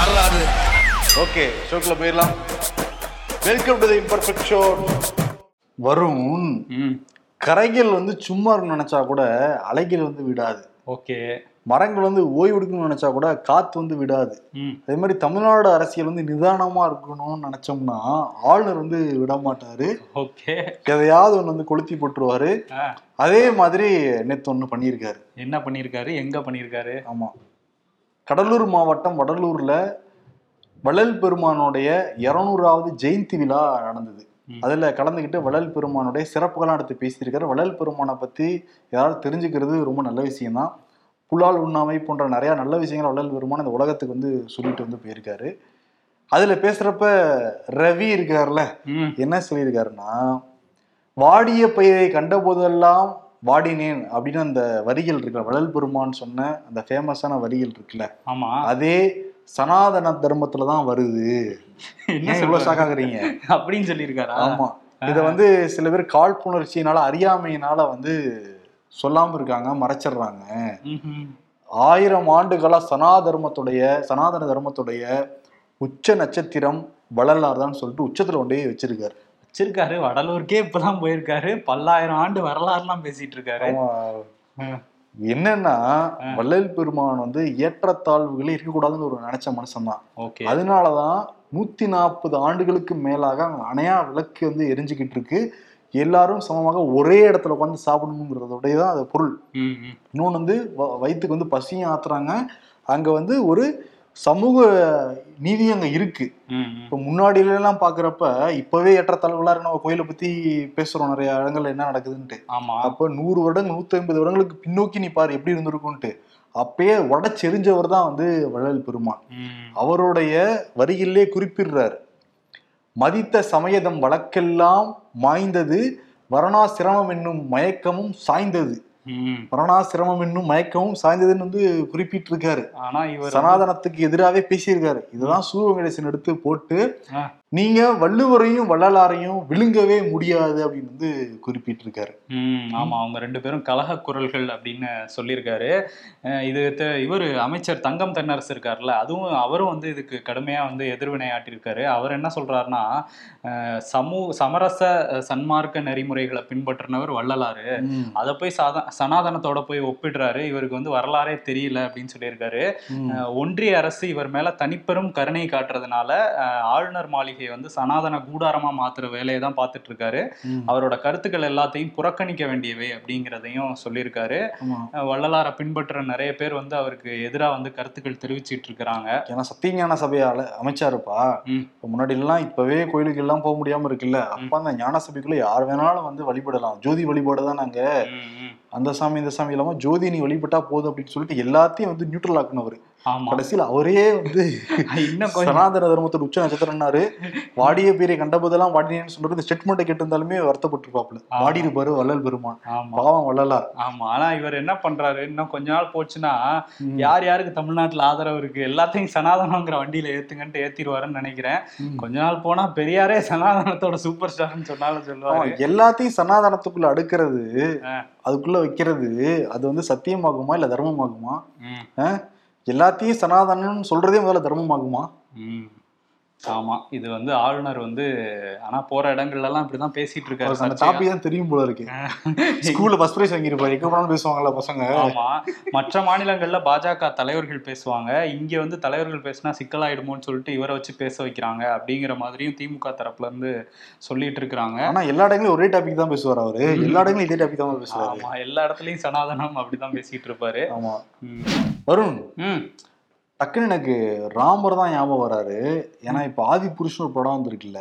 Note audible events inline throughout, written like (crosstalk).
வரலாறு ஓகே ஷோக்குள்ள போயிடலாம். Welcome to the imperfect show வரும் ம். கரைகள் வந்து சும்மா இருக்கணும்னு நினைச்சா கூட அலைகள் வந்து விடாது. ஓகே. மரங்கள் வந்து ஓய்வு எடுக்கணும்னு நினைச்சா கூட காத்து வந்து விடாது. அதே மாதிரி தமிழ்நாடு அரசியல் வந்து நிதானமா இருக்கணும்னு நினைச்சோம்னா ஆளுநர் வந்து விட மாட்டாரு ஓகே. எதையாவது ஒன்று வந்து கொளுத்தி போட்டுருவாரு. அதே மாதிரி நேத்து ஒன்று பண்ணியிருக்காரு. என்ன பண்ணியிருக்காரு? எங்க பண்ணியிருக்காரு? ஆமா. கடலூர் மாவட்டம் வடலூர்ல வள்ளல் பெருமானுடைய இருநூறாவது ஜெயந்தி விழா நடந்தது. அதுல கலந்துக்கிட்டு வள்ளல் பெருமானுடைய சிறப்புகள்லாம் எடுத்து பேசியிருக்காரு. வள்ளல் பெருமானை பத்தி யாராவது தெரிஞ்சுக்கிறது ரொம்ப நல்ல விஷயம்தான். புலால் உண்ணாமை போன்ற நிறைய நல்ல விஷயங்களை வள்ளல் பெருமான் இந்த உலகத்துக்கு வந்து சொல்லிட்டு வந்து போயிருக்காரு. அதுல பேசுறப்ப ரவி இருக்காருல்ல ம். என்ன சொல்லியிருக்காருன்னா வாடிய பயிரை கண்ட போதெல்லாம் வாடினேன் அப்படின்னு அந்த வரிகள் இருக்குல்ல வள்ளல் பெருமான் சொன்ன அந்த ஃபேமஸான வரிகள் இருக்குல்ல ஆமா. அதே சனாதன தர்மத்துல தான் வருது. என்ன இவ்வளவு சொல்றாரு? ஷாக் ஆகுறீங்க அப்படின்னு சொல்லியிருக்காரா? ஆமா. இத வந்து சில பேர் காழ்ப்புணர்ச்சியினால அறியாமையினால வந்து சொல்லாம இருக்காங்க மறைச்சிடுறாங்க. ஆயிரம் ஆண்டுகளா சனா தர்மத்துடைய சனாதன தர்மத்துடைய உச்ச நட்சத்திரம் வள்ளலார் தான் சொல்லிட்டு உச்சத்துல கொண்டே வச்சிருக்காரு. வச்சிருக்காரு. வடலூருக்கே இப்பதான் போயிருக்காரு. பல்லாயிரம் ஆண்டு வரலாறுலாம் பேசிட்டு இருக்காரு. என்னன்னா வள்ளல் பெருமான் வந்து ஏற்றத்தாழ்வுகளே இருக்கக்கூடாதுன்னு ஒரு நினைச்ச மனுஷன் தான் ஓகே. அதனாலதான் நூத்தி நாற்பது ஆண்டுகளுக்கு மேலாக அணையா விளக்கு வந்து எரிஞ்சுக்கிட்டு இருக்கு எல்லாரும் சமமாக ஒரே இடத்துல உட்காந்து சாப்பிடணுங்கிறதோடய தான் அது பொருள். இன்னொன்று வந்து வ- வயித்துக்கு வந்து பசியும் ஆத்துறாங்க. அங்க வந்து ஒரு சமூக நீதி அங்க இருக்கு. இப்போ முன்னாடியில எல்லாம் பாக்குறப்ப இப்பவே ஏற்றத்தாழ்வுகளா இருக்கு. நம்ம கோயிலை பத்தி பேசுறோம். நிறைய இடங்கள்ல என்ன நடக்குதுன்ட்டு. ஆமா. அப்ப நூறு வருடங்கள் நூத்தி ஐம்பது வருடங்களுக்கு பின்னோக்கி நீ பாரு எப்படி இருந்திருக்கும்ட்டு அப்பயே உடச்செறிஞ்சவர் தான் வந்து வள்ளல் பெருமான் அவருடைய வரிகளிலே குறிப்பிடுறார். மதித்த சமயதம் வழக்கெல்லாம் மாய்ந்தது வரணாசிரமம் என்னும் மயக்கமும் சாய்ந்தது. ம். வரணாசிரமம் என்னும் மயக்கமும் சாய்ந்ததுன்னு வந்து குறிப்பிட்டிருக்காரு. ஆனா இவர் சனாதனத்துக்கு எதிராகவே பேசியிருக்காரு. இதுதான் சூ வெங்கடேசன் எடுத்து போட்டு. நீங்க வள்ளுவரையும் வள்ளலாரையும் விழுங்கவே முடியாது அப்படின்னு வந்து குறிப்பிட்டிருக்காரு. ம் ஆமா அவங்க ரெண்டு பேரும் கலக குரல்கள் அப்படின்னு சொல்லியிருக்காரு. இது இவர் அமைச்சர் தங்கம் தென்னரசு இருக்கார்ல அதுவும் அவரும் வந்து இதுக்கு கடுமையா வந்து எதிர்வினை ஆட்டியிருக்காரு அவர் என்ன சொல்றாருன்னா சமூ சமரச சன்மார்க்க நெறிமுறைகளை பின்பற்றினவர் வள்ளலாரு. ம். அதை போய் சாத சனாதனத்தோட போய் ஒப்பிடுறாரு. இவருக்கு வந்து வரலாறே தெரியல அப்படின்னு சொல்லியிருக்காரு. ஒன்றிய அரசு இவர் மேல தனிப்பெரும் கருணை காட்டுறதுனால ஆளுநர் மாளிகை வந்து சனாதன கூடாரமா மாத்துற வேலையை தான் பார்த்துட்டு இருக்காரு. அவரோட கருத்துக்கள் எல்லாத்தையும் புறக்கணிக்க வேண்டியவை அப்படிங்கிறதையும் சொல்லியிருக்காரு. வள்ளலாரை பின்பற்ற நிறைய பேர் வந்து அவருக்கு எதிராக வந்து கருத்துக்கள் தெரிவிச்சிட்டு இருக்கிறாங்க ஏன்னா சத்தியஞான சபையால அமைச்சாருப்பா. முன்னாடி எல்லாம் இப்பவே கோயிலுக்கு எல்லாம் போக முடியாம இருக்குல்ல. அப்ப அந்த ஞான சபைக்குள்ள யார் வேணாலும் வந்து வழிபடலாம். ஜோதி வழிபாடு தான் நாங்க. அந்த சாமி இந்த சாமி இல்லாம ஜோதி நீ வழிபட்டா போதும் அப்படின்னு சொல்லிட்டு எல்லாத்தையும் வந்து நியூட்ரல் ஆக்குனவர். கடைசியில் அவரே வந்து (laughs) சனாதன தர்மத்தோட உச்ச நட்சத்திரம்னாரு. வாடிய பேரை கண்டபோதெல்லாம் வாடினேன்னு சொல்றது இந்த ஸ்டேட்மெண்ட்டை கேட்டிருந்தாலுமே வருத்தப்பட்டிருப்பாப்புல. வாடி இருப்பாரு வள்ளல் பெருமான். பாவம் வள்ளலார் ஆமா. ஆனா இவர் என்ன பண்றாரு? இன்னும் கொஞ்ச நாள் போச்சுன்னா. யார் யாருக்கு தமிழ்நாட்டுல ஆதரவு இருக்கு? எல்லாத்தையும் சனாதனங்கிற வண்டியில ஏத்துங்கன்ட்டு ஏத்திடுவாருன்னு நினைக்கிறேன். கொஞ்ச நாள் போனா பெரியாரே சனாதனத்தோட சூப்பர் ஸ்டார்னு சொன்னாலும் சொல்லுவாரு. எல்லாத்தையும் சனாதனத்துக்குள்ள அடுக்கிறது. அதுக்குள்ள வைக்கிறது அது வந்து சத்தியமாகுமா இல்ல தர்மமாகுமா? எல்லாத்தையும் சனாதனம்னு சொல்றதே முதல்ல தர்மமாகுமா? ஆமா இது வந்து ஆளுநர் வந்து ஆனா போற இடங்கள்ல எல்லாம் இப்படிதான் பேசிட்டு இருக்காரு அந்த. டாபிக் தான் தெரியும் போல இருக்கு. ஸ்கூல்ல ஃபர்ஸ்ட் பிரைஸ் வாங்கியிருப்பாரு. எங்க போனாலும் பேசுவாங்கல்ல பசங்க. ஆமா மற்ற மாநிலங்கள்ல பாஜக தலைவர்கள் பேசுவாங்க. இங்க வந்து தலைவர்கள் பேசினா சிக்கலாயிடுமோன்னு சொல்லிட்டு இவரை வச்சு பேச வைக்கிறாங்க அப்படிங்கிற மாதிரியும் திமுக தரப்புல இருந்து சொல்லிட்டு இருக்கிறாங்க ஆனா எல்லா இடங்களையும் ஒரே டாபிக் தான் பேசுவார் அவரு. எல்லா இடங்களையும் இதே டாபிக் தான் பேசுவாரு. ஆமா எல்லா இடத்துலயும் சனாதனம் அப்படிதான் பேசிட்டு இருப்பாரு ஆமா. ம். வருண் ம். டக்குன்னு எனக்கு ராமர் தான் ஞாபகம் வராரு. ஏன்னா இப்ப ஆதி புருஷன் ஒரு படம் வந்திருக்குல்ல?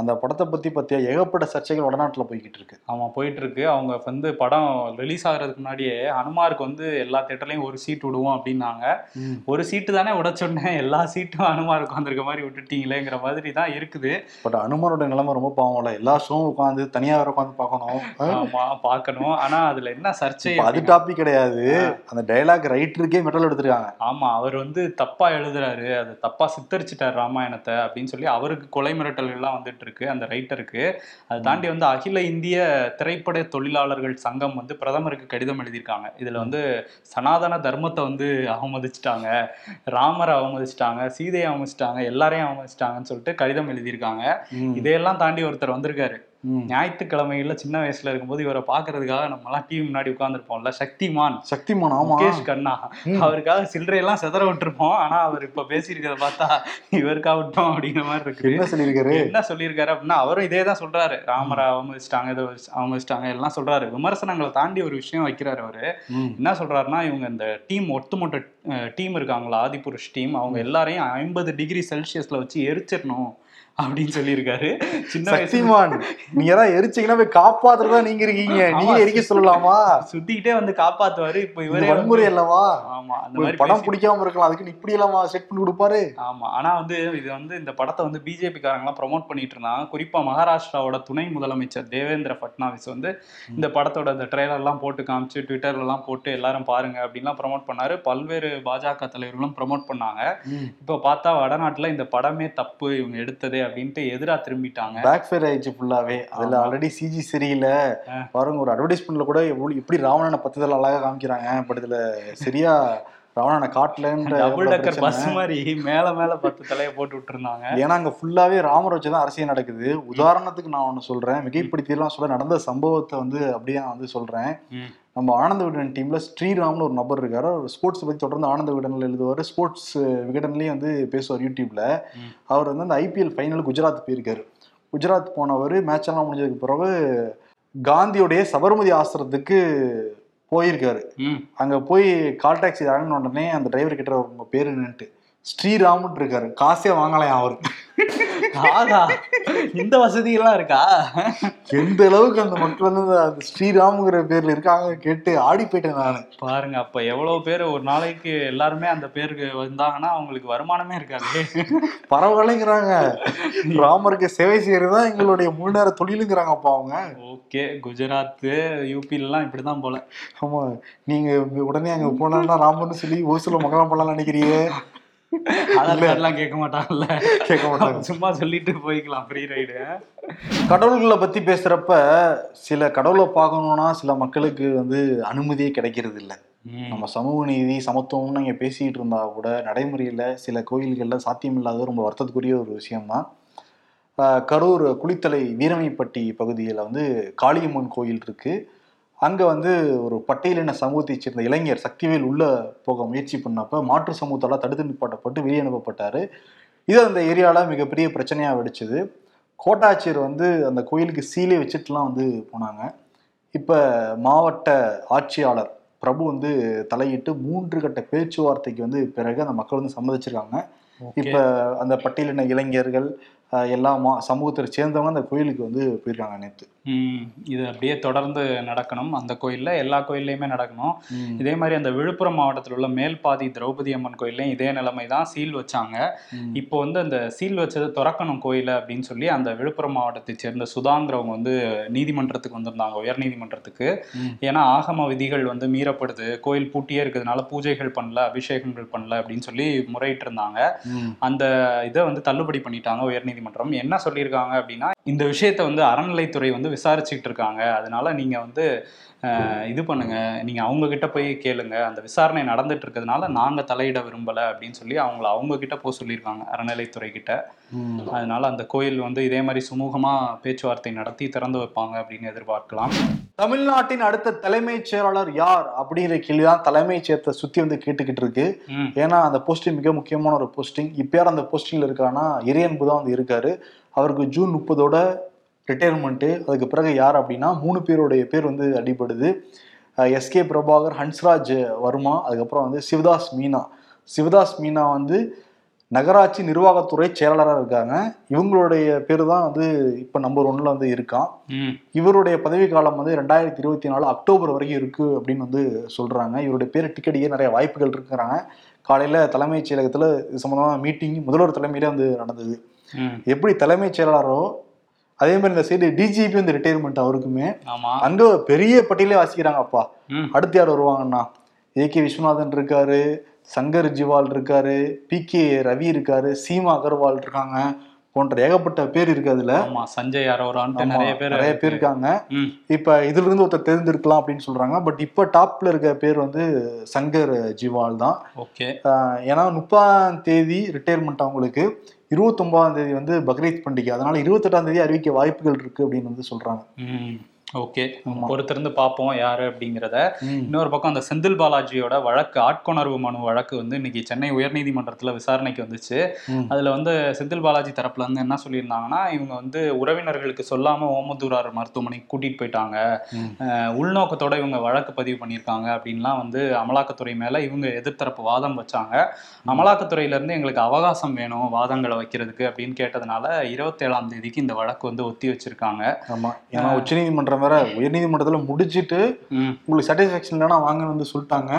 அந்த படத்தை பத்தி பத்தியா? ஏகப்பட்ட சர்ச்சைகள் வடநாட்டுல போய்கிட்டு இருக்கு. ஆமா போயிட்டு இருக்கு அவங்க வந்து படம் ரிலீஸ் ஆகுறதுக்கு முன்னாடியே அனுமாருக்கு வந்து எல்லா தேட்டர்லயும் ஒரு சீட் விடுவோம் அப்படின்னாங்க. ஒரு சீட்டு தானே விட சொன்னேன். எல்லா சீட்டும் அனுமார் உட்காந்துருக்க மாதிரி விட்டுட்டீங்களேங்கிற மாதிரி தான் இருக்குது. பட் அனுமனோட நிலைமை ரொம்ப பாவம்ல எல்லா ஷோவும் உட்காந்து தனியா வேற உட்காந்து பார்க்கணும். ஆமா பார்க்கணும். ஆனா அதுல என்ன சர்ச்சை அது டாபிக் கிடையாது. அந்த டயலாக் ரைட்டருக்கே மெட்டல் எடுத்திருக்காங்க. ஆமா அவர் அவர் வந்து தப்பா எழுதுறாரு அது தப்பா சித்தரிச்சிட்டார் ராமாயணத்தை அப்படின்னு சொல்லி அவருக்கு கொலை மிரட்டல்கள்லாம் வந்துட்டு இருக்கு அந்த ரைட்டருக்கு அதை தாண்டி வந்து அகில இந்திய திரைப்பட தொழிலாளர்கள் சங்கம் வந்து பிரதமருக்கு கடிதம் எழுதியிருக்காங்க. இதுல வந்து சனாதன தர்மத்தை வந்து அவமதிச்சிட்டாங்க ராமரை அவமதிச்சிட்டாங்க சீதையை அவமதிச்சிட்டாங்க எல்லாரையும் அவமதிச்சிட்டாங்கன்னு சொல்லிட்டு கடிதம் எழுதியிருக்காங்க. இதையெல்லாம் தாண்டி ஒருத்தர் வந்திருக்காரு. ம். ஞாயிற்றுக்கிழமைகள்ல சின்ன வயசுல இருக்கும்போது இவரை பாக்குறதுக்காக நம்ம எல்லாம் டிவி முன்னாடி உட்கார்ந்துருப்போம்ல சக்திமான். சக்திமான் ஆமா. முகேஷ் கண்ணா. அவருக்காக சில்லறையெல்லாம் செதற விட்டுருப்போம். ஆனா அவர் இப்ப பேசியிருக்கிறத பார்த்தா இவருக்கா விட்டோம் அப்படிங்கிற மாதிரி இருக்கு. என்ன சொல்லியிருக்காரு? என்ன சொல்லியிருக்காரு அப்படின்னா அவரும் இதே தான் சொல்றாரு. ராமரை அவமதிச்சிட்டாங்க இதை அவமதிச்சிட்டாங்க எல்லாம் சொல்றாரு. விமர்சனங்களை தாண்டி ஒரு விஷயம் வைக்கிறாரு அவரு. என்ன சொல்றாருன்னா இவங்க இந்த டீம் ஒட்டுமொத்த டீம் இருக்காங்களா ஆதிபுருஷ் டீம் அவங்க எல்லாரையும் ஐம்பது டிகிரி செல்சியஸ்ல வச்சு எரிச்சிடணும் அப்படின்னு சொல்லியிருக்காரு. சின்ன சக்திமான் நீங்க ஏதாவது எரிச்சீங்கன்னா போய் காப்பாத்துறதா நீங்க இருக்கீங்க. நீங்க. எரிக்க சொல்லலாமா? சுத்திக்கிட்டே வந்து காப்பாத்துவாரு. இப்ப இவரே வன்முறை அல்லவா? ஆமா அந்த மாதிரி படம் பிடிக்காம இருக்கலாம். அதுக்கு இப்படி எல்லாமா செட் பண்ணி கொடுப்பாரு. ஆமா. ஆனா வந்து இது வந்து இந்த படத்தை வந்து பிஜேபி காரங்களாம் ப்ரொமோட் பண்ணிட்டு இருந்தாங்க. குறிப்பா மகாராஷ்டிராவோட துணை முதலமைச்சர் தேவேந்திர ஃபட்னாவிஸ் வந்து இந்த படத்தோட இந்த ட்ரெய்லர் எல்லாம் போட்டு காமிச்சு ட்விட்டர்ல எல்லாம் போட்டு எல்லாரும் பாருங்க அப்படின்லாம் ப்ரொமோட் பண்ணாரு. பல்வேறு பாஜக தலைவர்களும் ப்ரொமோட் பண்ணாங்க. இப்போ பார்த்தா வடநாட்டுல இந்த படமே தப்பு. இவங்க எடுத்ததே அப்படின்ட்டு எதிரா திரும்பிட்டாங்க. பேக் ஃபேர் ஆயிடுச்சு ஃபுல்லாவே அதுல. ஆல்ரெடி சிஜி சரியில்லை. பாருங்க ஒரு அட்வர்டைஸ்மெண்ட்ல கூட எவ்வளவு எப்படி ராவணனை பத்துதல் அழகா காமிக்கிறாங்க. பட் இதுல சரியா ராவணனை காட்டலன்ற டபுள் டக்கர் பஸ். மாதிரி மேல மேல பத்து தலையை போட்டு விட்டுருந்தாங்க. ஏன்னா அங்க ஃபுல்லாவே ராமர் வச்சுதான் அரசியல் நடக்குது. உதாரணத்துக்கு நான் ஒண்ணு சொல்றேன். மிகைப்படுத்தி எல்லாம் சொல்ல நடந்த சம்பவத்தை வந்து அப்படியே நான் வந்து சொல்றேன். நம்ம ஆனந்த விகடன் டீம்ல ஸ்ரீராம்னு ஒரு நபர் இருக்காரு. அவர் ஸ்போர்ட்ஸ் பத்தி தொடர்ந்து ஆனந்த விகடன்ல எழுதுவார் ஸ்போர்ட்ஸ் விகடன்லயும் வந்து பேசுவார் யூடியூப்ல. ம். அவர் வந்து அந்த ஐபிஎல் ஃபைனல் குஜராத் போயிருக்காரு. குஜராத் போனவர் மேட்ச் எல்லாம் முடிஞ்சதுக்கு பிறகு காந்தியோடைய சபர்மதி ஆசிரத்துக்கு போயிருக்காரு. அங்க போய் கால் டாக்ஸி இறங்கின உடனே அந்த டிரைவர் கிட்ட உங்க பேரு என்னன்ட்டு ஸ்ரீராம்னு இருக்காரு காசே வாங்கலையாம் அவரு? ஆகா இந்த வசதி எல்லாம் இருக்கா? எந்த அளவுக்கு அந்த மக்கள் வந்து அந்த- ஸ்ரீராம்ங்கிற பேர்ல இருக்காங்க கேட்டு ஆடி போயிட்டேன் நானு. பாருங்க அப்ப எவ்வளவு பேர் ஒரு நாளைக்கு எல்லாருமே அந்த பேருக்கு வந்தாங்கன்னா அவங்களுக்கு வருமானமே இருக்காது. பரவாயில்லைங்கிறாங்க. ராமருக்கு சேவை செய்யறதுதான் எங்களுடைய முழு நேர தொழிலுங்கிறாங்கப்பா அவங்க. ஓகே குஜராத் யூபில எல்லாம் இப்படிதான் போல. ஆமா நீங்க உடனே அங்க போனா ராமர்னு சொல்லி ஓசுல மகளாம் பண்ணலாம் நினைக்கிறீங்க. கார்டுலாம் கேட்க மாட்டாங்கல்ல. கேட்க மாட்டாங்க. சும்மா சொல்லிட்டு போய்க்கலாம் ஃப்ரீ ரைடு கடவுள்களை பத்தி பேசுறப்ப சில கடவுளை பார்க்கணும்னா சில மக்களுக்கு வந்து அனுமதியே கிடைக்கிறது இல்ல. நம்ம சமூக நீதி சமத்துவம்னு இங்க பேசிட்டு இருந்தா கூட நடைமுறையில சில கோயில்கள்ல சாத்தியமில்லாத ரொம்ப வருத்தத்துக்குரிய ஒரு விஷயம்தான். ஆஹ் கரூர் குளித்தலை வீரமைப்பட்டி பகுதியில் வந்து காளியம்மன் கோயில் இருக்கு. அங்க வந்து ஒரு பட்டியலின சமூகத்தைச் சேர்ந்த இளைஞர் சக்திவேல் உள்ள போக முயற்சி பண்ணப்ப மாற்று சமூகத்தால தடுத்து நிப்பாட்டப்பட்டு வெளியே அனுப்பப்பட்டாரு. இது அந்த ஏரியால மிகப்பெரிய பிரச்சனையா வெடிச்சது. கோட்டாட்சியர் வந்து அந்த கோயிலுக்கு சீலே வச்சுட்டுலாம் வந்து போனாங்க. இப்ப மாவட்ட ஆட்சியாளர் பிரபு வந்து தலையிட்டு மூன்று கட்ட பேச்சுவார்த்தைக்கு வந்து பிறகு அந்த மக்கள் வந்து சம்மதிச்சிருக்காங்க. இப்ப அந்த பட்டியலின இளைஞர்கள் எல்லா மா சமூகத்தை சேர்ந்தவங்க அந்த கோயிலுக்கு வந்து போயிருக்காங்க ம் இது அப்படியே தொடர்ந்து நடக்கணும். அந்த கோயில்ல எல்லா கோயில்லையுமே நடக்கணும். இதே மாதிரி அந்த விழுப்புரம் மாவட்டத்தில் உள்ள மேல்பாதி திரௌபதி அம்மன் கோயில்லையும் இதே நிலைமை தான் சீல் வச்சாங்க. இப்போ வந்து அந்த சீல் வச்சது திறக்கணும் கோயிலை அப்படின்னு சொல்லி அந்த விழுப்புரம் மாவட்டத்தை சேர்ந்த சுதாங்கிறவங்க வந்து நீதிமன்றத்துக்கு வந்திருந்தாங்க உயர் நீதிமன்றத்துக்கு. ஏன்னா ஆகம விதிகள் வந்து மீறப்படுது கோயில் பூட்டியே இருக்கிறதுனால பூஜைகள் பண்ணல அபிஷேகங்கள் பண்ணல அப்படின்னு சொல்லி முறையிட்டு இருந்தாங்க. அந்த இதை வந்து தள்ளுபடி பண்ணிட்டாங்க உயர்நீதிமன்றம் என்ன சொல்லியிருக்காங்க அப்படின்னா இந்த விஷயத்தை வந்து அறநிலைத்துறை வந்து விசாரிச்சுக்கிட்டு இருக்காங்க. அதனால நீங்க வந்து இது பண்ணுங்க. நீங்க அவங்க கிட்ட போய் கேளுங்க. அந்த விசாரணை நடந்துட்டு இருக்கிறதுனால நாங்க தலையிட விரும்பல அப்படின்னு சொல்லி அவங்கள அவங்க கிட்ட போக சொல்லியிருக்காங்க அறநிலைத்துறை கிட்ட. அதனால அந்த கோயில் வந்து இதே மாதிரி சுமூகமா பேச்சுவார்த்தை நடத்தி திறந்து வைப்பாங்க அப்படின்னு எதிர்பார்க்கலாம். தமிழ்நாட்டின் அடுத்த தலைமைச் செயலாளர் யார் அப்படிங்கிற கேள்விதான் தலைமைச் செயலத்தை சுத்தி வந்து கேட்டுக்கிட்டு இருக்கு. ஏன்னா அந்த போஸ்டிங் மிக முக்கியமான ஒரு போஸ்டிங். இப்போ யார் அந்த போஸ்டிங்ல இருக்கான்னா இறையன்பு தான் வந்து இருக்காரு. அவருக்கு ஜூன் முப்பதோட ரிட்டையர்மெண்ட்டு அதுக்கு பிறகு யார் அப்படின்னா மூணு பேருடைய பேர் வந்து அடிபடுது. எஸ்கே பிரபாகர் ஹன்ஸ்ராஜ் வர்மா அதுக்கப்புறம் வந்து சிவதாஸ் மீனா சிவதாஸ் மீனா வந்து நகராட்சி நிர்வாகத்துறை செயலாளராக இருக்காங்க. இவங்களுடைய பேர் தான் வந்து இப்போ நம்பர் ஒன்ல வந்து இருக்கான் இவருடைய பதவி காலம் வந்து ரெண்டாயிரத்தி இருபத்தி நாலு அக்டோபர் வரைக்கும் இருக்கு அப்படின்னு வந்து சொல்றாங்க. இவருடைய பேர் டிக்கெட் நிறைய வாய்ப்புகள் இருக்கிறாங்க காலையில தலைமைச் செயலகத்துல இது சம்பந்தமா மீட்டிங் முதல்வர் தலைமையில வந்து நடந்தது. எப்படி தலைமைச் செயலாளரோ அதே மாதிரி இந்த சைடு டிஜிபி வந்து ரிட்டையர்மெண்ட் அவருக்குமே. அங்க பெரிய பட்டியலே வாசிக்கிறாங்க அப்பா ம். அடுத்து யார் வருவாங்கன்னா? ஏ கே விஸ்வநாதன் இருக்காரு சங்கர் ஜிவால் இருக்காரு பி கே ரவி இருக்காரு சீமா அகர்வால் இருக்காங்க போன்ற ஏகப்பட்ட பேர் இருக்கு அதுல. சஞ்சய் அரோரான்ட்டு ஆமா, நிறைய பேர் நிறைய பேர் இருக்காங்க. இப்ப இதுல இருந்து ஒருத்தர் தேர்ந்தெடுக்கலாம் அப்படின்னு சொல்றாங்க. பட் இப்ப டாப்ல இருக்க பேர் வந்து சங்கர் ஜிவால் தான். ஓகே. ஏன்னா முப்பதாம் தேதி ரிட்டையர்மெண்ட் அவங்களுக்கு. இருபத்தொன்பதாம் தேதி வந்து பக்ரீத் பண்டிகை. அதனால இருபத்தெட்டாம் தேதி அறிவிக்க வாய்ப்புகள் இருக்கு அப்படின்னு வந்து சொல்றாங்க. ஓகே. பொறுத்திருந்து பார்ப்போம் யாரு அப்படிங்கிறத. இன்னொரு பக்கம் அந்த செந்தில் பாலாஜியோட வழக்கு ஆட்கொணர்வு மனு வழக்கு வந்து இன்னைக்கு சென்னை உயர்நீதிமன்றத்துல விசாரணைக்கு வந்துச்சு. அதுல வந்து செந்தில் பாலாஜி தரப்புல இருந்து என்ன சொல்லியிருந்தாங்கன்னா இவங்க வந்து உறவினர்களுக்கு சொல்லாம ஓமந்தூரார் மருத்துவமனைக்கு கூட்டிட்டு போயிட்டாங்க. உள்நோக்கத்தோட இவங்க வழக்கு பதிவு பண்ணியிருக்காங்க அப்படின்லாம் வந்து அமலாக்கத்துறை மேல இவங்க எதிர்த்தரப்பு வாதம் வச்சாங்க. அமலாக்கத்துறையில இருந்து எங்களுக்கு அவகாசம் வேணும் வாதங்களை வைக்கிறதுக்கு அப்படின்னு கேட்டதுனால இருபத்தேழாம் தேதிக்கு இந்த வழக்கு வந்து ஒத்தி வச்சிருக்காங்க. ஆமா. ஏன்னா உச்சநீதிமன்றம் வேற உயர்நீதிமன்றத்துல முடிச்சிட்டு உங்களுக்கு சாட்டிஸ்பாக்சன் இல்லைன்னா வாங்கன்னு வந்து சொல்லிட்டாங்க.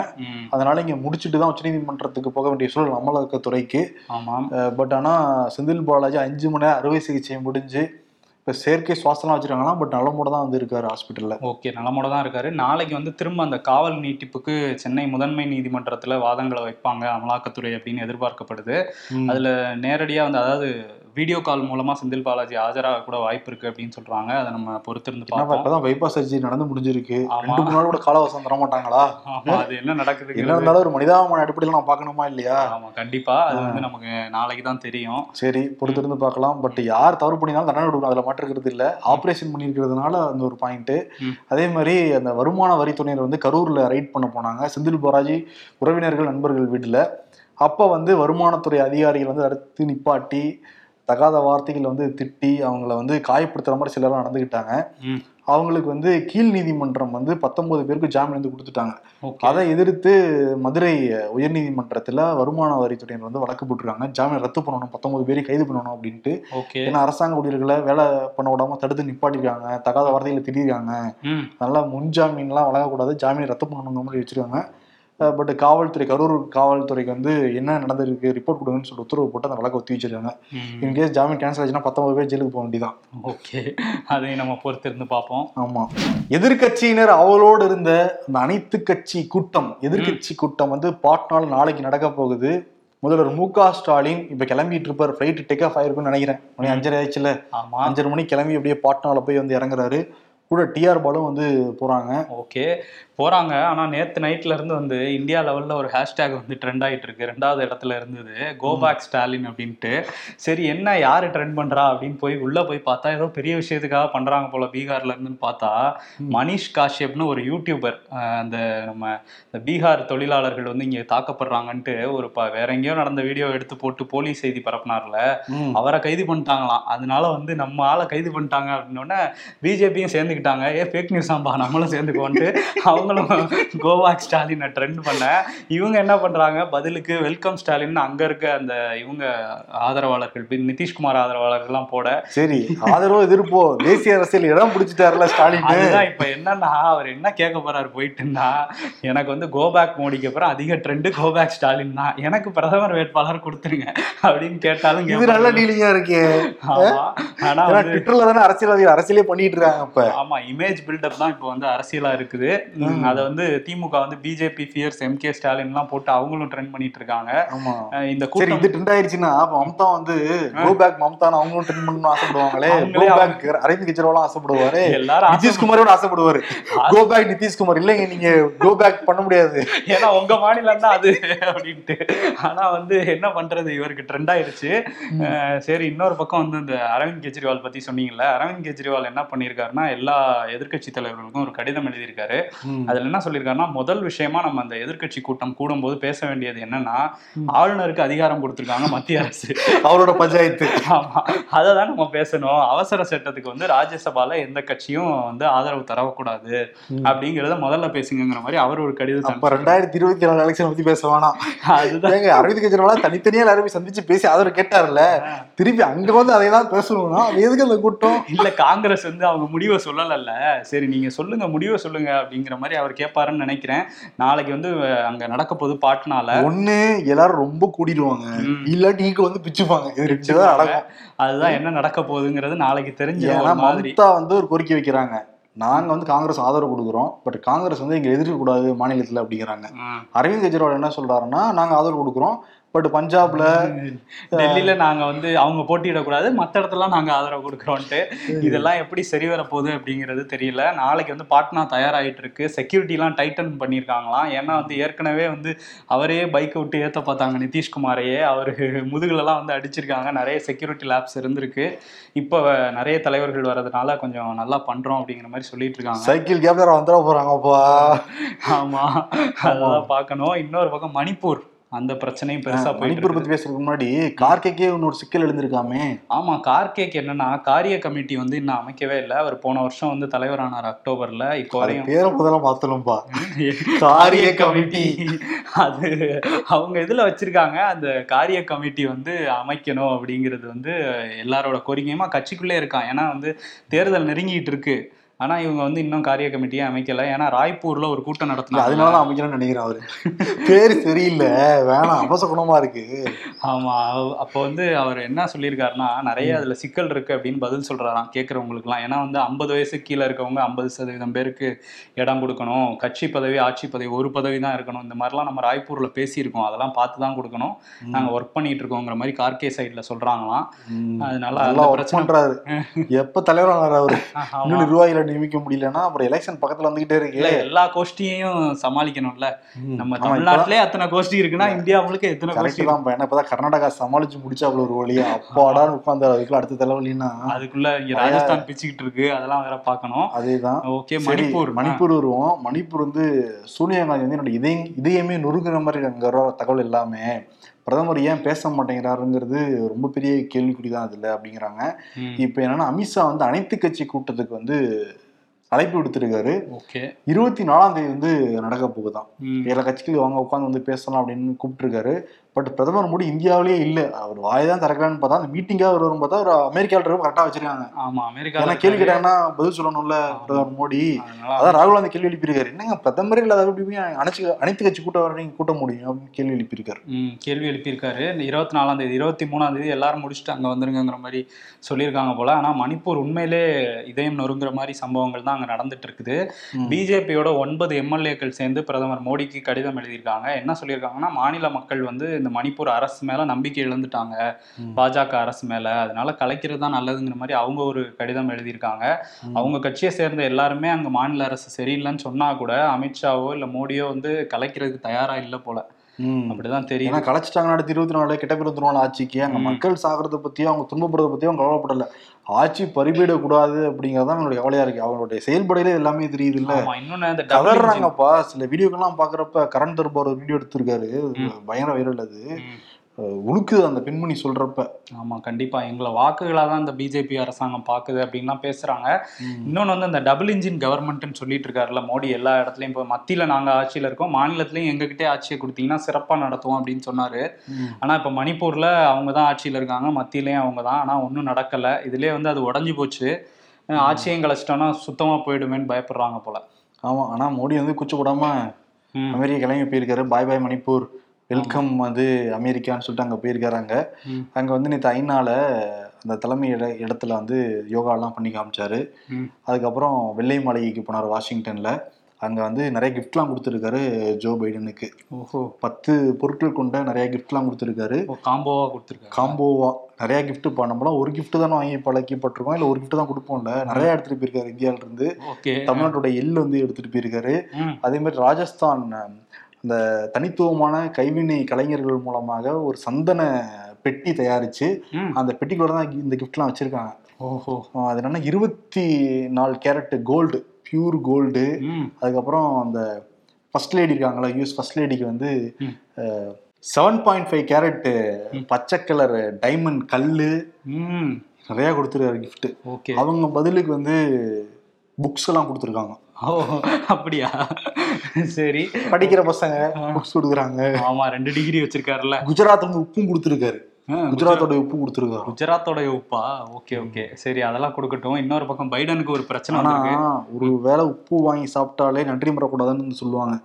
அதனால இங்க முடிச்சிட்டு தான் உச்சநீதிமன்றத்துக்கு போக வேண்டிய சூழல் அமலாக்கத்துறைக்கு பட் ஆனா செந்தில் பாலாஜி அஞ்சு மணி நேரம் அறுவை சிகிச்சை முடிஞ்சு இப்ப செயற்கை சுவாசம்லாம் வச்சிருக்காங்கன்னா பட் நலமோட தான் வந்து இருக்காரு ஹாஸ்பிட்டல்ல ஓகே நலமோட தான் இருக்காரு. நாளைக்கு வந்து திரும்ப அந்த காவல் நீட்டிப்புக்கு சென்னை முதன்மை நீதிமன்றத்துல வாதங்களை வைப்பாங்க அமலாக்கத்துறை அப்படின்னு எதிர்பார்க்கப்படுது. அதுல நேரடியா வந்து அதாவது வீடியோ கால் மூலமா செந்தில் பாலாஜி ஆஜராக கூட வாய்ப்பு இருக்கு அப்படின்னு சொல்றாங்க. அதை நம்ம பொறுத்திருந்து பார்ப்போம். இப்பதான் பைபாஸ் சர்ஜரி நடந்து முடிஞ்சிருக்கு. ரெண்டு மூணு நாள் கூட காலவாசம் தர மாட்டாங்களா? ஆமா அது என்ன என்ன நடக்குதுங்கிறது இருந்தாலும் ஒரு மனிதாபமான அடிப்படையில் நான் பார்க்கணுமா இல்லையா? ஆமா கண்டிப்பா. அது வந்து நமக்கு நாளைக்கு தான் தெரியும். சரி பொறுத்திருந்து பார்க்கலாம். பட் யார் தவறு பண்ணினாலும் தண்டனை கொடுக்கணும். அதுல மாற்றுக்கிறது இல்ல. ஆபரேஷன் பண்ணியிருக்கிறதுனால அந்த ஒரு பாயிண்ட். அதே மாதிரி அந்த வருமான வரித்துறையினர் வந்து கரூர்ல ரைட் பண்ண போனாங்க. செந்தில் பாலாஜி உறவினர்கள் நண்பர்கள் வீட்டுல. அப்ப வந்து வருமானத்துறை அதிகாரிகள் வந்து அடுத்து நிப்பாட்டி தகாத வார்த்தைகள் வந்து திட்டி அவங்கள வந்து காயப்படுத்துற மாதிரி சிலர்லாம் நடந்துக்கிட்டாங்க. அவங்களுக்கு வந்து கீழ் நீதிமன்றம் வந்து பத்தொன்பது பேருக்கு ஜாமீன் வந்து கொடுத்துட்டாங்க. அதை எதிர்த்து மதுரை உயர்நீதிமன்றத்துல வருமான வரித்துறையினர் வந்து வழக்கு போட்டிருக்காங்க. ஜாமீன் ரத்து பண்ணணும் பத்தொன்பது பேரை கைது பண்ணணும் அப்படின்ட்டு. ஏன்னா அரசாங்க ஊழியர்களை வேலை பண்ண விடாம தடுத்து நிப்பாட்டிருக்காங்க. தகாத வார்த்தைகளை திட்டிருக்காங்க. அதனால முன் ஜாமீன்லாம் வழங்கக்கூடாது. ஜாமீன் ரத்து பண்ணணுங்கிற மாதிரி வச்சிருக்காங்க. பட் காவல்துறை கரூர் காவல்துறைக்கு வந்து என்ன நடந்திருக்கு ரிப்போர்ட் கொடுங்கன்னு சொல்லி உத்தரவு போட்டு அந்த வழக்கை ஒத்தி வச்சிருக்காங்க. இன்கேஸ் ஜாமீன் கேன்சல் ஆச்சுன்னா பத்தொன்பது பேர் ஜெயிலுக்கு போக வேண்டியதான் ஓகே. அதை நம்ம பொறுத்திருந்து பார்ப்போம். ஆமா. எதிர்க்கட்சியினர் அவளோடு இருந்த அந்த அனைத்து கட்சி கூட்டம் எதிர்க்கட்சி கூட்டம் வந்து பாட்னால நாளைக்கு நடக்க போகுது. முதல்வர் மு க ஸ்டாலின் இப்ப கிளம்பிட்டு இருப்பார். ஃபிளைட் டேக் ஆஃப் ஆயிருக்கும்னு நினைக்கிறேன். மணி அஞ்சரை ஆயிடுச்சுல. ஆமா. அஞ்சரை மணிக்கு கிளம்பி அப்படியே பாட்னால போய் வந்து இறங்குறாரு. கூட டிஆர் பாலும் வந்து போறாங்க. ஓகே. போறாங்க. ஆனா நேத்து நைட்ல இருந்து வந்து இந்தியா லெவல்ல ஒரு ஹேஷ்டேக் வந்து ட்ரெண்ட் ஆயிட்டு இருக்கு ரெண்டாவது இடத்துல இருந்தது கோ பேக் ஸ்டாலின் அப்படின்ட்டு. சரி என்ன யாரு ட்ரெண்ட் பண்றா? அப்படின்னு போய் உள்ள போய் பார்த்தா ஏதோ பெரிய விஷயத்துக்காக பண்றாங்க போல பீகார்ல இருந்துன்னு பார்த்தா மணிஷ் காஷ்யப்னு ஒரு யூடியூபர் அந்த நம்ம இந்த பீகார் தொழிலாளர்கள் வந்து இங்க தாக்கப்படுறாங்கன்ட்டு ஒரு ப- வேற எங்கேயோ நடந்த வீடியோ எடுத்து போட்டு போலீஸ் செய்தி பரப்புனார்ல. அவரை கைது பண்ணிட்டாங்களாம். அதனால வந்து நம்ம ஆளை கைது பண்ணிட்டாங்க அப்படின்னோடனே பிஜேபியும் சேர்ந்துக்கிட்டாங்க. ஏ ஃபேக் நியூஸ் ஆம்பா நம்மளும் சேர்ந்துக்கோன்ட்டு (laughs) அவங்களும் கோவாக் ஸ்டாலினை ட்ரெண்ட் பண்ண. இவங்க என்ன பண்றாங்க? பதிலுக்கு வெல்கம் ஸ்டாலின். அங்க இருக்க அந்த இவங்க ஆதரவாளர்கள் நிதிஷ்குமார் ஆதரவாளர்கள்லாம் போட. சரி ஆதரவு எதிர்ப்போ தேசிய அரசியல் இடம் பிடிச்சிட்டாருல ஸ்டாலின். அதுதான் இப்ப என்னன்னா அவர் என்ன கேட்க போறாரு போயிட்டுன்னா எனக்கு வந்து கோபேக் மோடிக்கு அப்புறம் அதிக ட்ரெண்ட் கோபேக் ஸ்டாலின் தான். எனக்கு பிரதமர் வேட்பாளர் கொடுத்துருங்க அப்படின்னு கேட்டாலும் இது நல்ல. டீலிங்கா இருக்கே. ஆமா. ஆனா ட்விட்டர்ல தானே அரசியல்வாதிகள் அரசியலே பண்ணிட்டு இருக்காங்க இப்ப. ஆமா இமேஜ் பில்டப் தான் இப்போ வந்து அரசியலா இருக்குது. அதை வந்து திமுக வந்து BJP fears M K Stalin எல்லாம் போட்டு அவங்களும் ட்ரெண்ட் பண்ணிட்டு இருக்காங்க. இந்த கூட்டம் இது ட்ரெண்ட் ஆயிடுச்சுன்னா மம்தா வந்து கோ பேக் மம்தான் அவங்களும் ட்ரெண்ட் பண்ணணும்னு ஆசைப்படுவாங்களே. கோ அவங்களே பேக் அரவிந்த் கெஜ்ரிவாலும் ஆசைப்படுவாரு. எல்லாரும் நிதிஷ்குமாரோட ஆசைப்படுவாரு. Go back Nitish Kumar. இல்லைங்க நீங்க கோ பேக் பண்ண முடியாது. ஏன்னா உங்க மாநிலம் தான் அது அப்படின்ட்டு. ஆனா வந்து என்ன பண்றது இவருக்கு ட்ரெண்ட் ஆயிருச்சு அஹ் சரி இன்னொரு பக்கம் வந்து இந்த அரவிந்த் கெஜ்ரிவால் பத்தி சொன்னீங்கல்ல அரவிந்த் கெஜ்ரிவால் என்ன பண்ணியிருக்காருன்னா எல்லா எதிர்க்கட்சி தலைவர்களுக்கும் ஒரு கடிதம் எழுதியிருக்காரு. அதுல என்ன சொல்லியிருக்காருன்னா முதல் விஷயமா நம்ம அந்த எதிர்க்கட்சி கூட்டம் கூடும்போது பேச வேண்டியது என்னன்னா ஆளுநருக்கு அதிகாரம் கொடுத்திருக்காங்க மத்திய அரசு. அவரோட பஞ்சாயத்து. ஆமா. அதை தான் நம்ம பேசணும். அவசர சட்டத்துக்கு வந்து ராஜ்யசபால எந்த கட்சியும் வந்து ஆதரவு தரக்கூடாது அப்படிங்கறத முதல்ல பேசுங்கிற மாதிரி அவர் ஒரு அப்ப ரெண்டாயிரத்தி இருபத்தி நாலு எலெக்ஷன் பத்தி பேச வேணாம். அதுதான். அரவிந்த் கெஜ்ரிவாலா தனித்தனியா எல்லாரும் சந்திச்சு பேசி ஆதரவு கேட்டாருல்ல திருப்பி அங்க வந்து அதை தான் பேசணும்னா அது எதுக்கு அந்த கூட்டம்? இல்ல காங்கிரஸ் வந்து அவங்க முடிவை சொல்லலல்ல. சரி நீங்க சொல்லுங்க முடிவை சொல்லுங்க அப்படிங்கிற மாதிரி அவர் கேட்பாருன்னு நினைக்கிறேன். நாளைக்கு வந்து அங்க நடக்க போகுது பாட்னால ஒண்ணு எல்லாரும் ரொம்ப கூடிடுவாங்க. இல்லாட்டி ஈக்கு வந்து பிச்சுப்பாங்க. இது ரெண்டு அதுதான் என்ன நடக்க போகுதுங்கிறது நாளைக்கு தெரிஞ்ச மம்தா வந்து ஒரு கோரிக்கை வைக்கிறாங்க. நாங்க வந்து காங்கிரஸ் ஆதரவு கொடுக்குறோம். பட் காங்கிரஸ் வந்து எங்க எதிர்க்க கூடாது மாநிலத்துல அப்படிங்கிறாங்க. அரவிந்த் கெஜ்ரிவால் என்ன சொல்றாருன்னா நாங்க ஆதரவு கொடுக்குறோம். பட் பஞ்சாப்ல டெல்லியில நாங்க வந்து அவங்க போட்டியிடக்கூடாது மத்த இடத்துல நாங்க ஆதரவு கொடுக்குறோன்ட்டு. இதெல்லாம் எப்படி சரி வர போகுது அப்படிங்கிறது தெரியல. நாளைக்கு வந்து பாட்னா தயாராகிட்டு இருக்கு செக்யூரிட்டிலாம் டைட்டன் பண்ணியிருக்காங்களாம். ஏன்னா வந்து ஏற்கனவே வந்து அவரே பைக்கை விட்டு ஏத்த பார்த்தாங்க நிதிஷ்குமாரையே. அவரு முதுகுலலாம் வந்து அடிச்சிருக்காங்க. நிறைய செக்யூரிட்டி லேப்ஸ் இருந்திருக்கு. இப்போ நிறைய தலைவர்கள் வர்றதுனால கொஞ்சம் நல்லா பண்றோம் அப்படிங்கிற மாதிரி சொல்லிட்டு இருக்காங்க சைக்கிள் கேப்ல வந்துட போறாங்கப்பா ஆமா. அதெல்லாம் பார்க்கணும். இன்னொரு பக்கம் மணிப்பூர். அந்த பிரச்சனையும் பெருசா மணிப்பூர். பத்தி பேசுறதுக்கு முன்னாடி கார்கேக்கே இன்னொரு சிக்கல் எழுந்திருக்காமே. ஆமா கார்கேக்கு என்னன்னா காரிய கமிட்டி வந்து இன்னும் அமைக்கவே இல்லை. அவர் போன வருஷம் வந்து தலைவரானார் அக்டோபர்ல. இப்போ வரையும் பேரை முதல்ல மாத்தணும்பா (laughs) காரிய கமிட்டி. அது அவங்க இதுல வச்சிருக்காங்க? அந்த காரிய கமிட்டி வந்து அமைக்கணும் அப்படிங்கிறது வந்து எல்லாரோட கோரிக்கையுமா? கட்சிக்குள்ளே இருக்கான் ஏன்னா வந்து தேர்தல் நெருங்கிட்டு இருக்கு. ஆனா இவங்க வந்து இன்னும் காரிய கமிட்டியே அமைக்கல. ஏன்னா ராய்ப்பூர்ல ஒரு கூட்டம் இல்ல, நடத்தினாங்க. அதனால தான் அமைக்கணும்னு நினைக்கிறேன் அவரு. பேரு சரியில்லை. வேணாம் அபசகுணமா இருக்கு. ஆமா அவ- அப்போ வந்து அவர் என்ன சொல்லியிருக்காருன்னா நிறைய அதுல சிக்கல் இருக்கு அப்படின்னு பதில் சொல்றாராம் கேட்கறவங்களுக்குலாம் ஏன்னா வந்து ஐம்பது வயசு கீழே இருக்கவங்க ஐம்பது சதவீதம் பேருக்கு இடம் கொடுக்கணும். கட்சி பதவி ஆட்சி பதவி ஒரு பதவி தான் இருக்கணும். இந்த மாதிரிலாம் நம்ம ராய்ப்பூர்ல பேசியிருக்கோம். அதெல்லாம் பார்த்து தான் கொடுக்கணும். நாங்க ஒர்க் பண்ணிட்டு இருக்கோங்கிற மாதிரி கார்கே சைட்ல சொல்றாங்களாம். ம். அதனால பிரச்சனை எப்ப தலைவர் அவரு? நிர்வாகிகளை நியமிக்க முடியலன்னா அப்புறம் எலெக்ஷன் பக்கத்துல வந்துகிட்டே இருக்கு. எல்லா கோஷ்டியையும் சமாளிக்கணும்ல. நம்ம தமிழ்நாட்டிலே அத்தனை கோஷ்டி இருக்குன்னா இந்தியா முழுக்க எத்தனை கோஷ்டி தான் பையன் இப்பதான் கர்நாடகா சமாளிச்சு முடிச்சாப்புல ஒரு வழியா. அப்பாடான்னு உட்கார்ந்தாரு அதுக்குள்ள அடுத்த தலைவலின்னா. அதுக்குள்ள இங்க ராஜஸ்தான் பிச்சுக்கிட்டு இருக்கு அதெல்லாம் வேற பார்க்கணும். அதேதான். ஓகே மணிப்பூர். மணிப்பூர் வருவோம். மணிப்பூர் வந்து சோனியா காந்தி வந்து என்னோட இதயம் இதயமே நொறுங்குற மாதிரி அங்க தகவல் எல்லாமே. பிரதமர் ஏன் பேச மாட்டேங்கிறாருங்கிறது ரொம்ப பெரிய கேள்விக்குறி தான் அதுல அப்படிங்கிறாங்க. இப்போ என்னன்னா அமித்ஷா வந்து அனைத்து கட்சி கூட்டத்துக்கு வந்து அழைப்பு விடுத்திருக்காரு. ஓகே. இருபத்தி நாலாம் தேதி வந்து நடக்க போகுதான். ம். எல்லா கட்சிகளும் வாங்க உட்காந்து வந்து பேசலாம் அப்படின்னு கூப்பிட்டுருக்காரு. பட் பிரதமர் மோடி இந்தியாவிலேயே இல்ல. அவர் வாய் தான் திறக்கலான்னு பார்த்தா அந்த மீட்டிங்காக வருவாரும் பார்த்தா அவர் அமெரிக்காவில் இருக்க கரெக்டாக வச்சிருக்காங்க. ஆமா ஏன்னா அமெரிக்கா கேள்வி கேட்டாங்கன்னா பதில் சொல்லணும்ல பிரதமர் மோடி. அதான் ராகுல் காந்தி கேள்வி எழுப்பியிருக்காரு. என்னங்க பிரதமரே இல்லாத எப்படி போய் அனைத்து அனைத்து கட்சி கூட்டம் வர நீங்க கூட்ட முடியும் அப்படின்னு கேள்வி எழுப்பியிருக்காரு. ம், கேள்வி எழுப்பியிருக்காரு. இந்த இருபத்தி நாலாம் தேதி இருபத்தி மூணாம் தேதி எல்லாரும் முடிச்சுட்டு அங்க வந்துருங்கிற மாதிரி சொல்லியிருக்காங்க போல. ஆனா மணிப்பூர் உண்மையிலே இதயம் நொறுங்குற மாதிரி சம்பவங்கள் தான் அங்க நடந்துட்டு இருக்குது. பிஜேபியோட ஒன்பது எம்எல்ஏக்கள் சேர்ந்து பிரதமர் மோடிக்கு கடிதம் எழுதியிருக்காங்க. என்ன சொல்லியிருக்காங்கன்னா மாநில மக்கள் வந்து இந்த மணிப்பூர் அரசு மேல நம்பிக்கை இழந்துட்டாங்க. பாஜக அரசு மேல அதனால கலைக்கிறது தான் நல்லதுங்கிற மாதிரி அவங்க ஒரு கடிதம் எழுதியிருக்காங்க. அவங்க கட்சியை சேர்ந்த எல்லாருமே அங்க மாநில அரசு சரியில்லைன்னு சொன்னா கூட அமித்ஷாவோ இல்ல மோடியோ வந்து கலைக்கிறதுக்கு தயாரா இல்ல போல. அப்படிதான் தெரியும் ஏன்னா கலைச்சிட்டாங்க அடுத்து இருபத்தி நாலு கெட்ட பேர் வந்துருவாங்க ஆட்சிக்கு அங்க. மக்கள் சாகிறத பத்தியோ அவங்க துன்பப்படுறத பத்தியோ அவங்க கவலைப்படல ஆட்சி பறிபீடக்கூடாது அப்படிங்கறது தான் அவங்களுடைய கவலையா இருக்கு. அவங்களுடைய செயல்படையில எல்லாமே தெரியுது இல்ல இன்னொன்னு. கவர்றாங்கப்பா சில வீடியோக்கெல்லாம் பாக்குறப்ப கரண் தர்பார் ஒரு வீடியோ எடுத்திருக்காரு. பயங்கர வைரல் அது. உழுக்குது அந்த பெண்மணி சொல்றப்ப. ஆமா கண்டிப்பா. எங்களை வாக்குகளா தான் இந்த பிஜேபி அரசாங்கம் பாக்குது அப்படின்லாம் பேசுறாங்க. இன்னொன்னு வந்து இந்த டபுள் இன்ஜின் கவர்மெண்ட்னு சொல்லிட்டு இருக்காருல்ல மோடி எல்லா இடத்துலயும். இப்போ மத்தியில நாங்க ஆட்சியில இருக்கோம் மாநிலத்திலயும் எங்ககிட்டே ஆட்சியை கொடுத்தீங்கன்னா சிறப்பா நடத்துவோம் அப்படின்னு சொன்னாரு. ஆனா இப்ப மணிப்பூர்ல அவங்க தான் ஆட்சியில இருக்காங்க மத்தியிலயும் அவங்க தான் ஆனா ஒன்றும் நடக்கல. இதுலயே வந்து அது உடஞ்சி போச்சு. அஹ் ஆட்சியும் கழிச்சிட்டோம்னா சுத்தமா போயிடுமேன்னு பயப்படுறாங்க போல. ஆமா ஆனா மோடி வந்து கூச்சப்படாம ம். அமெரிக்கா கிளம்பி போயிருக்காரு. பாய் பாய் மணிப்பூர். வெல்கம் வந்து அமெரிக்கான்னு சொல்லிட்டு அங்க போயிருக்காரு அங்க. வந்து நேற்று ஐநால அந்த தலைமை இட இடத்துல வந்து யோகாலாம் பண்ணி காமிச்சாரு. அதுக்கப்புறம் வெள்ளை மாளிகைக்கு போனார் வாஷிங்டன்ல. அங்க வந்து நிறைய கிஃப்ட்லாம் கொடுத்துருக்காரு ஜோ பைடனுக்கு. ஓஹோ. பத்து பொருட்கள் கொண்ட நிறைய கிஃப்ட்லாம் கொடுத்துருக்காரு. ஓ காம்போவா கொடுத்துருக்காங்க காம்போவா. நிறைய gift இப்போ நம்மளாம் ஒரு gift தானே வாங்கி பழக்கப்பட்டிருக்கோம். இல்லை ஒரு gift தான் கொடுப்போம்ல. நிறைய எடுத்துட்டு போயிருக்காரு இந்தியாவில இருந்து ஓகே. தமிழ்நாட்டோட எள் வந்து எடுத்துட்டு போயிருக்காரு. அதே மாதிரி ராஜஸ்தான் அந்த தனித்துவமான கைவினை கலைஞர்கள் மூலமாக ஒரு சந்தன பெட்டி தயாரிச்சு அந்த பெட்டிக்குள்ள தான் இந்த கிஃப்ட்லாம் வச்சிருக்காங்க. ஓஹோ. அது என்னன்னா இருபத்தி நாலு கேரட் கோல்டு பியூர் கோல்டு அதுக்கப்புறம் அந்த ஃபர்ஸ்ட் லேடி இருக்காங்களா யூஎஸ் ஃபர்ஸ்ட் லேடிக்கு வந்து. செவன் பாயிண்ட் ஃபைவ் கேரட் பச்சை கலர் டைமண்ட் கல்லு ம். நிறைய கொடுத்துருக்காரு gift. ஓகே. அவங்க பதிலுக்கு வந்து புக்ஸ் எல்லாம் கொடுத்துருக்காங்க. ஓ அப்படியா? சரி. படிக்கிற பசங்க புக்ஸ் கொடுக்குறாங்க. ஆமா ரெண்டு டிகிரி வச்சிருக்காருல்ல. குஜராத் வந்து உப்பும் கொடுத்துருக்காரு. குஜராத்தோட உப்பு கொடுத்துருக்காரு. குஜராத்தோட உப்பா? Okay okay. சரி அதெல்லாம் கொடுக்கட்டும். இன்னொரு பக்கம் பைடனுக்கு ஒரு பிரச்சனை ஒரு வேளை உப்பு வாங்கி சாப்பிட்டாலே நன்றி மறக்கூடாதுன்னு சொல்லுவாங்க.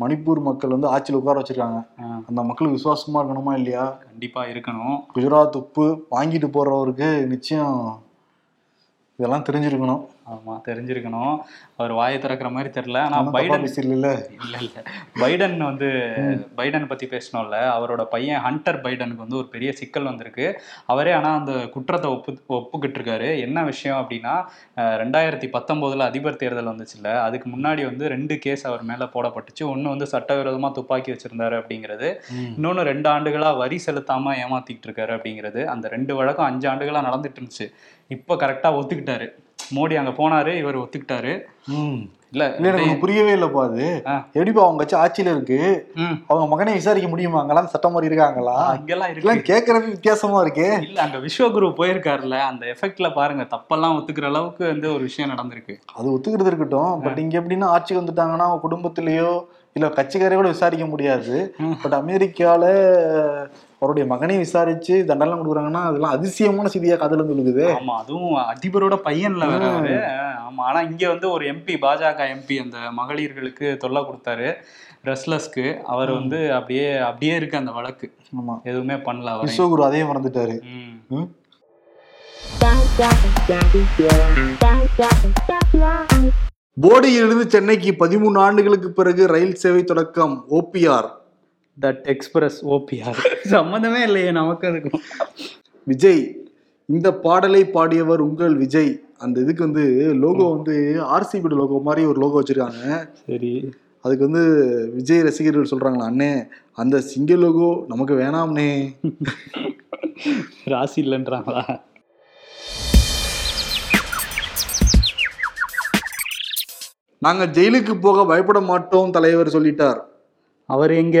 மணிப்பூர் மக்கள் வந்து ஆட்சியில் உட்கார வச்சிருக்காங்க. அந்த மக்களுக்கு விசுவாசமா இருக்கணுமா இல்லையா? கண்டிப்பா இருக்கணும். குஜராத் உப்பு வாங்கிட்டு போறவருக்கு நிச்சயம் இதெல்லாம் தெரிஞ்சிருக்கணும். ஆமா தெரிஞ்சிருக்கணும். அவர் வாயை திறக்கிற மாதிரி தெரியல. ஆனா ஆனா தப்பா பைடன் பேசிடல. இல்ல இல்ல. பைடன் வந்து பைடன் பத்தி பேசணும்ல. அவரோட பையன் ஹண்டர் பைடனுக்கு வந்து ஒரு பெரிய சிக்கல் வந்திருக்கு. அவரே ஆனா அந்த குற்றத்தை ஒப்பு ஒப்புக்கிட்டு இருக்காரு என்ன விஷயம் அப்படின்னா ரெண்டாயிரத்தி பத்தொன்பதுல அதிபர் தேர்தல் வந்துச்சுல்ல. அதுக்கு முன்னாடி வந்து ரெண்டு கேஸ் அவர் மேல போடப்பட்டுச்சு. ஒன்னு வந்து சட்டவிரோதமா துப்பாக்கி வச்சிருந்தாரு அப்படிங்கிறது. இன்னொன்னு ரெண்டு ஆண்டுகளா வரி செலுத்தாம ஏமாத்திட்டு இருக்காரு அப்படிங்கிறது. அந்த ரெண்டு வழக்கம் அஞ்சு ஆண்டுகளா நடந்துட்டு இருந்துச்சு. இப்போ கரெக்டா ஒத்துக்கிட்டாரு. மோடி அங்க போனாரு இவர் ஒத்துக்கிட்டாரு. ம். இல்ல இல்ல எனக்கு புரியவே இல்லப்பா அது. எப்படிப்பா அவங்க கட்சி ஆட்சியில இருக்கு? அவங்க மகனை விசாரிக்க முடியுமா? அங்கெல்லாம் சட்டம் மாதிரி இருக்காங்களா? அங்கெல்லாம் இருக்கு. இதெல்லாம் கேட்கறதுக்கு வித்தியாசமா இருக்கே. இல்ல அங்க விஸ்வகுரு போயிருக்காருல்ல அந்த எஃபெக்ட்ல பாருங்க தப்பெல்லாம் ஒத்துக்கிற அளவுக்கு வந்து ஒரு விஷயம் நடந்திருக்கு. அது ஒத்துக்கிறது இருக்கட்டும். பட் இங்க எப்படின்னா ஆட்சிக்கு வந்துட்டாங்கன்னா குடும்பத்திலேயோ இல்ல கட்சிக்காரையோட விசாரிக்க முடியாது. பட் அமெரிக்கால அவருடைய மகனை விசாரிச்சு தண்டனை கொடுக்குறாங்கன்னா அதெல்லாம் அதிசயமான செய்தியா காதல சொல்லுது ஆமா அதுவும் அதிபரோட பையன்ல வேற ஆமா ஆனா இங்க வந்து ஒரு எம்பி பாஜக எம்பி அந்த மகளிர்களுக்கு தொல்லை கொடுத்தாரு. ரெஸ்லஸ்க்கு அவர் வந்து அப்படியே அப்படியே இருக்கு அந்த வழக்கு. ஆமா. எதுவுமே பண்ணல அவர். விஸ்வகுரு அதையும் மறந்துட்டாரு. போடியிலிருந்து சென்னைக்கு பதிமூணு ஆண்டுகளுக்கு பிறகு ரயில் சேவை தொடக்கம் ஓபிஆர் தட் எக்ஸ்பிரஸ் ஓபிஆர். சம்மந்தமே இல்லையே நமக்கு அதுக்கும் விஜய் இந்த பாடலை பாடியவர் உங்கள் விஜய். அந்த இதுக்கு வந்து லோகோ வந்து ஆர்சிபி லோகோ மாதிரி ஒரு லோகோ வச்சிருக்காங்க. சரி. அதுக்கு வந்து விஜய் ரசிகர்கள் சொல்றாங்களா அண்ணே அந்த சிங்கிள் லோகோ நமக்கு வேணாம்னே. (laughs) ராசி இல்லைன்றாங்களா? நாங்க ஜெயிலுக்கு போக பயப்பட மாட்டோம் தலைவர் சொல்லிட்டார். அவர் எங்க?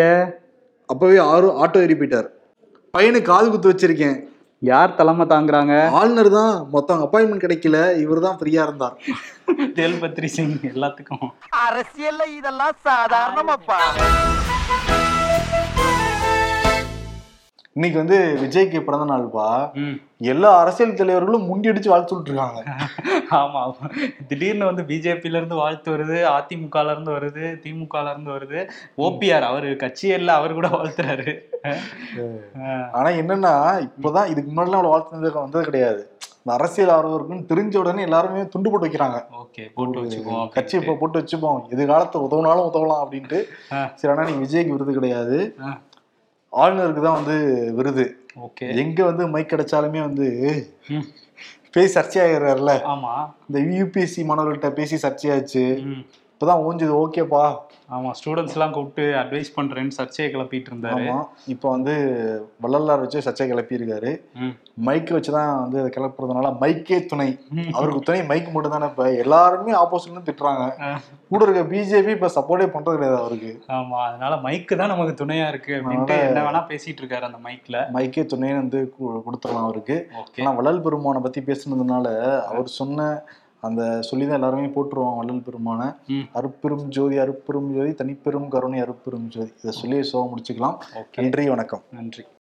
அப்பவே ஆறு ஆட்டோ ஏறி போயிட்டார் பையனுக்கு காது குத்து வச்சிருக்கேன். யார் தலைமை தாங்குறாங்க? ஆளுநர் தான். மொத்தம் அப்பாயின்மெண்ட் கிடைக்கல. இவர் தான் ஃப்ரீயா இருந்தார். தேல்பத்ரி சிங் எல்லாத்துக்கும். அரசியல்ல இதெல்லாம் சாதாரணமாப்பா. இன்னைக்கு வந்து விஜய்க்கு பிறந்த நாள்ப்பா. ம். எல்லா அரசியல் தலைவர்களும் முண்டி அடிச்சு வாழ்த்து சொல்லிட்டு இருக்காங்க (laughs) ஆமா ஆமா. திடீர்னு வந்து பிஜேபில இருந்து வாழ்த்து வருது அதிமுகல இருந்து வருது. திமுகல இருந்து வருது ஓபிஆர் அவரு கட்சியே இல்ல அவர் கூட வாழ்த்துறாரு. ஆனா என்னன்னா இப்பதான் இதுக்கு முன்னாடிலாம் அவ்வளவு வாழ்த்து வந்தது கிடையாது. அரசியல் ஆர்வலருக்குன்னு தெரிஞ்ச உடனே எல்லாருமே துண்டு போட்டு வைக்கிறாங்க. ஓகே போட்டு வச்சுக்குவோம் கட்சி இப்போ போட்டு வச்சுப்போம். எதிர்காலத்துல உதவுனாலும் உதவலாம் அப்படின்ட்டு. சரி ஆனா நீ விஜய்க்கு விருது கிடையாது. ஆளுநருக்கு தான் வந்து விருது. ஓகே. எங்க வந்து மைக் கிடைச்சாலுமே வந்து. பேசி சர்ச்சையாகிறாருல ஆமா. இந்த யூபிஎஸ்சி மாணவர்கள்ட்ட பேசி சர்ச்சையாச்சு. ம். இப்பதான் ஓஞ்சது ஓகேப்பா. ஆமா ஸ்டூடெண்ட்ஸ் எல்லாம் கூப்பிட்டு அட்வைஸ் பண்றேன்னு சர்ச்சையை கிளப்பிட்டு இருந்தாரு. இப்போ வந்து வள்ளலார் வச்சு சர்ச்சை கிளப்பியிருக்காரு. மைக் வச்சுதான் வந்து அதை கிளப்புறதுனால மைக்கே துணை. அவருக்கு துணை மைக் மட்டும் தானே இப்ப. எல்லாருமே ஆப்போசிட்ல திட்டுறாங்க. கூட இருக்க பிஜேபி இப்ப சப்போர்ட்டே பண்றது கிடையாது அவருக்கு. ஆமா அதனால மைக்கு தான் நமக்கு துணையா இருக்கு அப்படின்ட்டு என்ன வேணா பேசிட்டு இருக்காரு அந்த மைக்ல மைக்கே துணைன்னு வந்து கொடுத்துடலாம் அவருக்கு. ஓகே. ஆனா வள்ளல் பெருமானை பத்தி பேசுனதுனால அவர் சொன்ன அந்த சொல்லிதான் எல்லாருமே போட்டுருவாங்க வள்ளல் பெருமானை. அருப்பெரும் ஜோதி அருப்பெரும் ஜோதி தனிப்பெரும் கருணை அருப்பெரும் ஜோதி. இதை சொல்லி சோக முடிச்சுக்கலாம். நன்றி வணக்கம். நன்றி.